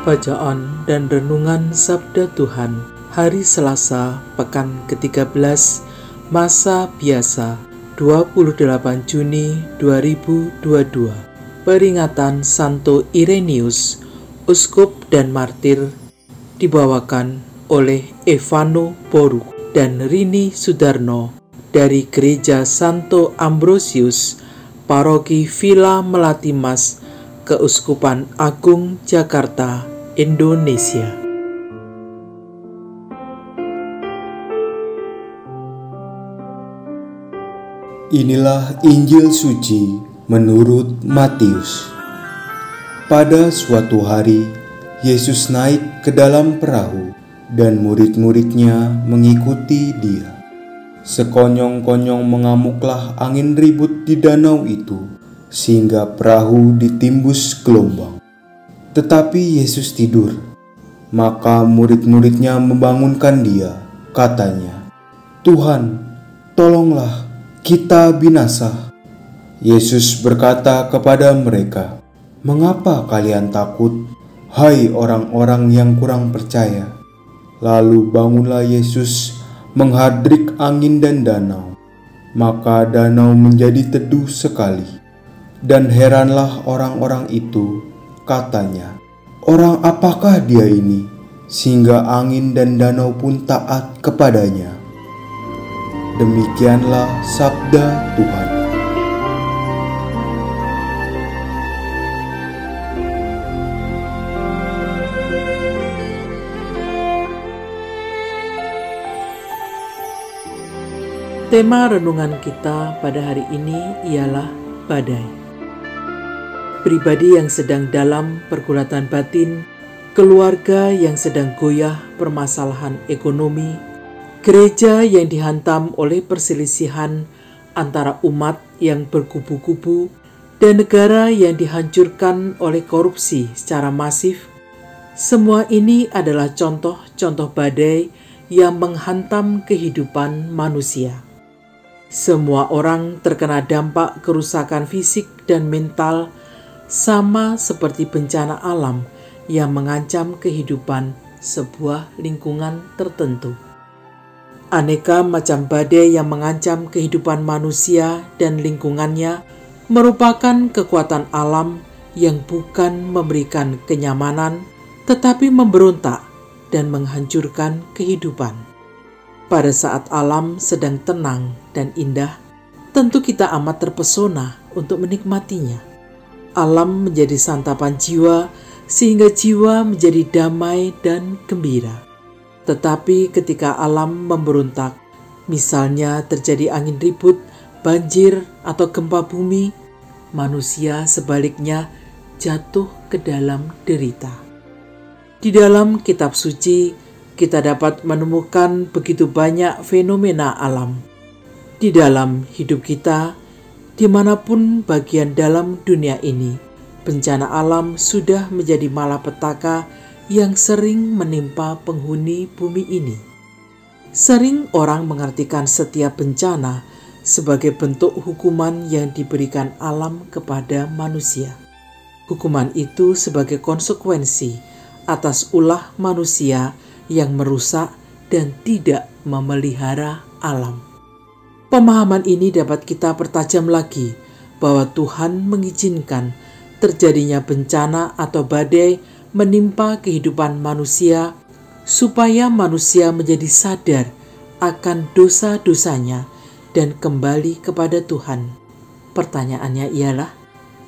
Bacaan dan Renungan Sabda Tuhan Hari Selasa, Pekan ke-13, Masa Biasa, 28 Juni 2022 Peringatan Santo Irenius, Uskup dan Martir dibawakan oleh Evano Boru dan Rini Sudarno dari Gereja Santo Ambrosius, Paroki Villa Melatimas, Keuskupan Agung Jakarta, Indonesia. Inilah Injil suci menurut Matius. Pada suatu hari, Yesus naik ke dalam perahu dan murid-muridnya mengikuti dia. Sekonyong-konyong mengamuklah angin ribut di danau itu, sehingga perahu ditimbus gelombang. Tetapi Yesus tidur. Maka murid-muridnya membangunkan dia. Katanya, "Tuhan, tolonglah, kita binasa." Yesus berkata kepada mereka, "Mengapa kalian takut, hai orang-orang yang kurang percaya?" Lalu bangunlah Yesus menghadrik angin dan danau. Maka danau menjadi teduh sekali. Dan heranlah orang-orang itu Katanya, orang apakah dia ini sehingga angin dan danau pun taat kepadanya? Demikianlah sabda Tuhan. Tema renungan kita pada hari ini ialah badai pribadi yang sedang dalam pergulatan batin, keluarga yang sedang goyah permasalahan ekonomi, gereja yang dihantam oleh perselisihan antara umat yang berkubu-kubu, dan negara yang dihancurkan oleh korupsi secara masif. Semua ini adalah contoh-contoh badai yang menghantam kehidupan manusia. Semua orang terkena dampak kerusakan fisik dan mental sama seperti bencana alam yang mengancam kehidupan sebuah lingkungan tertentu. Aneka macam badai yang mengancam kehidupan manusia dan lingkungannya merupakan kekuatan alam yang bukan memberikan kenyamanan, tetapi memberontak dan menghancurkan kehidupan. Pada saat alam sedang tenang dan indah, tentu kita amat terpesona untuk menikmatinya alam menjadi santapan jiwa, sehingga jiwa menjadi damai dan gembira. Tetapi ketika alam memberontak, misalnya terjadi angin ribut, banjir, atau gempa bumi, manusia sebaliknya jatuh ke dalam derita. Di dalam kitab suci, kita dapat menemukan begitu banyak fenomena alam. Di dalam hidup kita, Di mana pun bagian dalam dunia ini, bencana alam sudah menjadi malapetaka yang sering menimpa penghuni bumi ini. Sering orang mengartikan setiap bencana sebagai bentuk hukuman yang diberikan alam kepada manusia. Hukuman itu sebagai konsekuensi atas ulah manusia yang merusak dan tidak memelihara alam. Pemahaman ini dapat kita pertajam lagi bahwa Tuhan mengizinkan terjadinya bencana atau badai menimpa kehidupan manusia supaya manusia menjadi sadar akan dosa-dosanya dan kembali kepada Tuhan. Pertanyaannya ialah,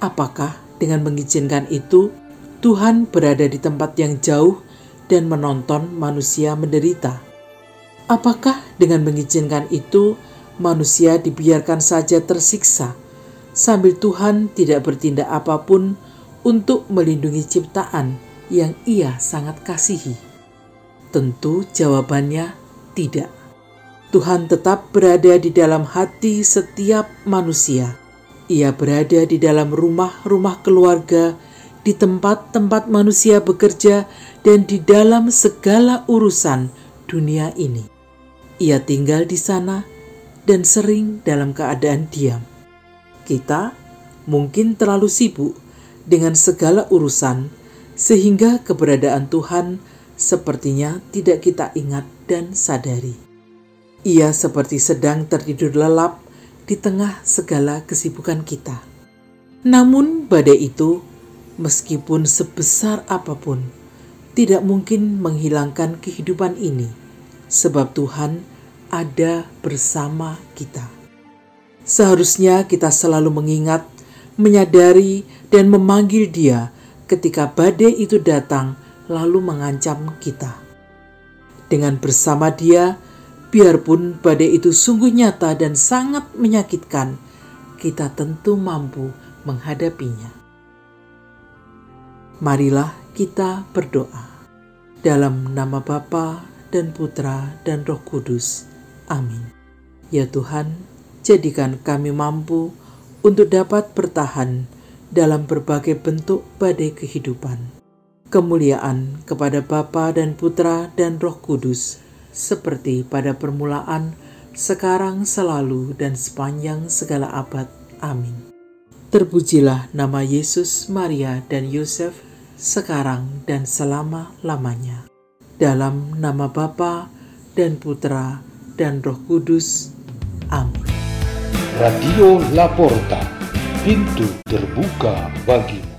apakah dengan mengizinkan itu Tuhan berada di tempat yang jauh dan menonton manusia menderita? Apakah dengan mengizinkan itu manusia dibiarkan saja tersiksa, sambil Tuhan tidak bertindak apa pun untuk melindungi ciptaan yang Ia sangat kasihi? Tentu jawabannya tidak. Tuhan tetap berada di dalam hati setiap manusia. Ia berada di dalam rumah-rumah keluarga, di tempat-tempat manusia bekerja, dan di dalam segala urusan dunia ini. Ia tinggal di sana dan sering dalam keadaan diam. Kita mungkin terlalu sibuk dengan segala urusan, sehingga keberadaan Tuhan sepertinya tidak kita ingat dan sadari. Ia seperti sedang tertidur lelap di tengah segala kesibukan kita. Namun, badai itu, meskipun sebesar apa pun, tidak mungkin menghilangkan kehidupan ini, sebab Tuhan ada bersama kita. Seharusnya kita selalu mengingat, menyadari, dan memanggil Dia ketika badai itu datang, lalu mengancam kita. Dengan bersama Dia, biarpun badai itu sungguh nyata dan sangat menyakitkan, kita tentu mampu menghadapinya. Marilah kita berdoa dalam nama Bapa dan Putra dan Roh Kudus. Amin. Ya Tuhan, jadikan kami mampu untuk dapat bertahan dalam berbagai bentuk badai kehidupan. Kemuliaan kepada Bapa dan Putra dan Roh Kudus, seperti pada permulaan, sekarang, selalu, dan sepanjang segala abad. Amin. Terpujilah nama Yesus, Maria, dan Yosef, sekarang dan selama-lamanya. Dalam nama Bapa dan Putra dan Roh Kudus. Amin. Radio Laporta, pintu terbuka bagimu.